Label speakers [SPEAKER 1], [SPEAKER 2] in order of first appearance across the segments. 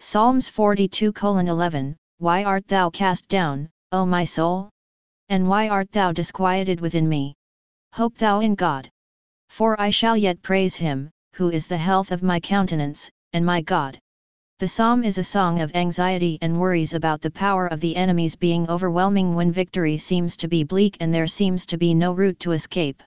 [SPEAKER 1] Psalms 42 11 Why art thou cast down, O my soul? And why art thou disquieted within me? Hope thou in God. For I shall yet praise him, who is the health of my countenance, and my God. The psalm is a song of anxiety and worries about the power of the enemies being overwhelming when victory seems to be bleak and there seems to be no route to escape.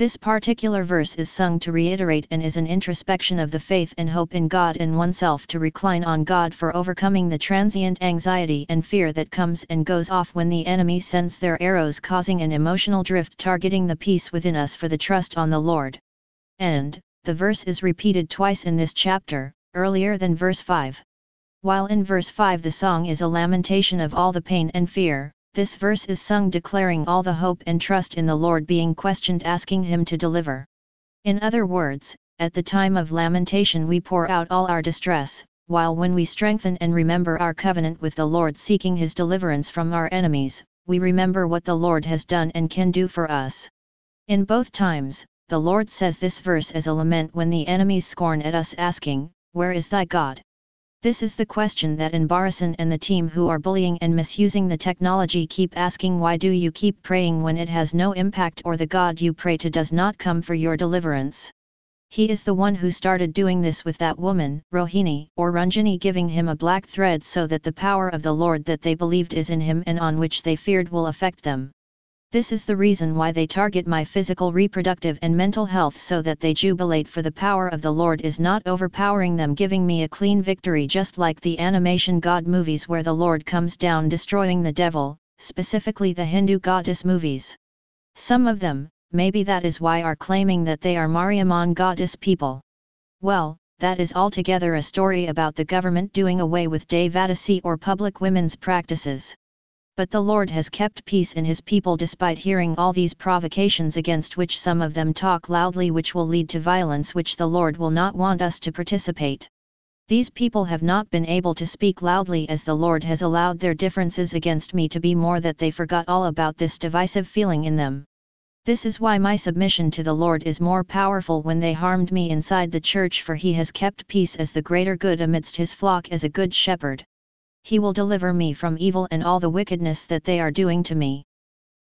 [SPEAKER 1] This particular verse is sung to reiterate and is an introspection of the faith and hope in God and oneself to recline on God for overcoming the transient anxiety and fear that comes and goes off when the enemy sends their arrows causing an emotional drift targeting the peace within us for the trust on the Lord. And, the verse is repeated twice in this chapter, earlier than verse 5. While in verse 5 the song is a lamentation of all the pain and fear, this verse is sung declaring all the hope and trust in the Lord being questioned asking Him to deliver. In other words, at the time of lamentation we pour out all our distress, while when we strengthen and remember our covenant with the Lord seeking His deliverance from our enemies, we remember what the Lord has done and can do for us. In both times, the Lord says this verse as a lament when the enemies scorn at us asking, where is thy God? This is the question that Anbarasan and the team who are bullying and misusing the technology keep asking why do you keep praying when it has no impact or the God you pray to does not come for your deliverance. He is the one who started doing this with that woman, Rohini or Ranjani giving him a black thread so that the power of the Lord that they believed is in him and on which they feared will affect them. This is the reason why they target my physical reproductive and mental health so that they jubilate for the power of the Lord is not overpowering them giving me a clean victory just like the animation god movies where the Lord comes down destroying the devil, specifically the Hindu goddess movies. Some of them, maybe that is why are claiming that they are Mariamman goddess people. Well, that is altogether a story about the government doing away with Devadasi or public women's practices but the Lord has kept peace in his people despite hearing all these provocations against which some of them talk loudly which will lead to violence which the Lord will not want us to participate. These people have not been able to speak loudly as the Lord has allowed their differences against me to be more that they forgot all about this divisive feeling in them. This is why my submission to the Lord is more powerful when they harmed me inside the church for he has kept peace as the greater good amidst his flock as a good shepherd he will deliver me from evil and all the wickedness that they are doing to me.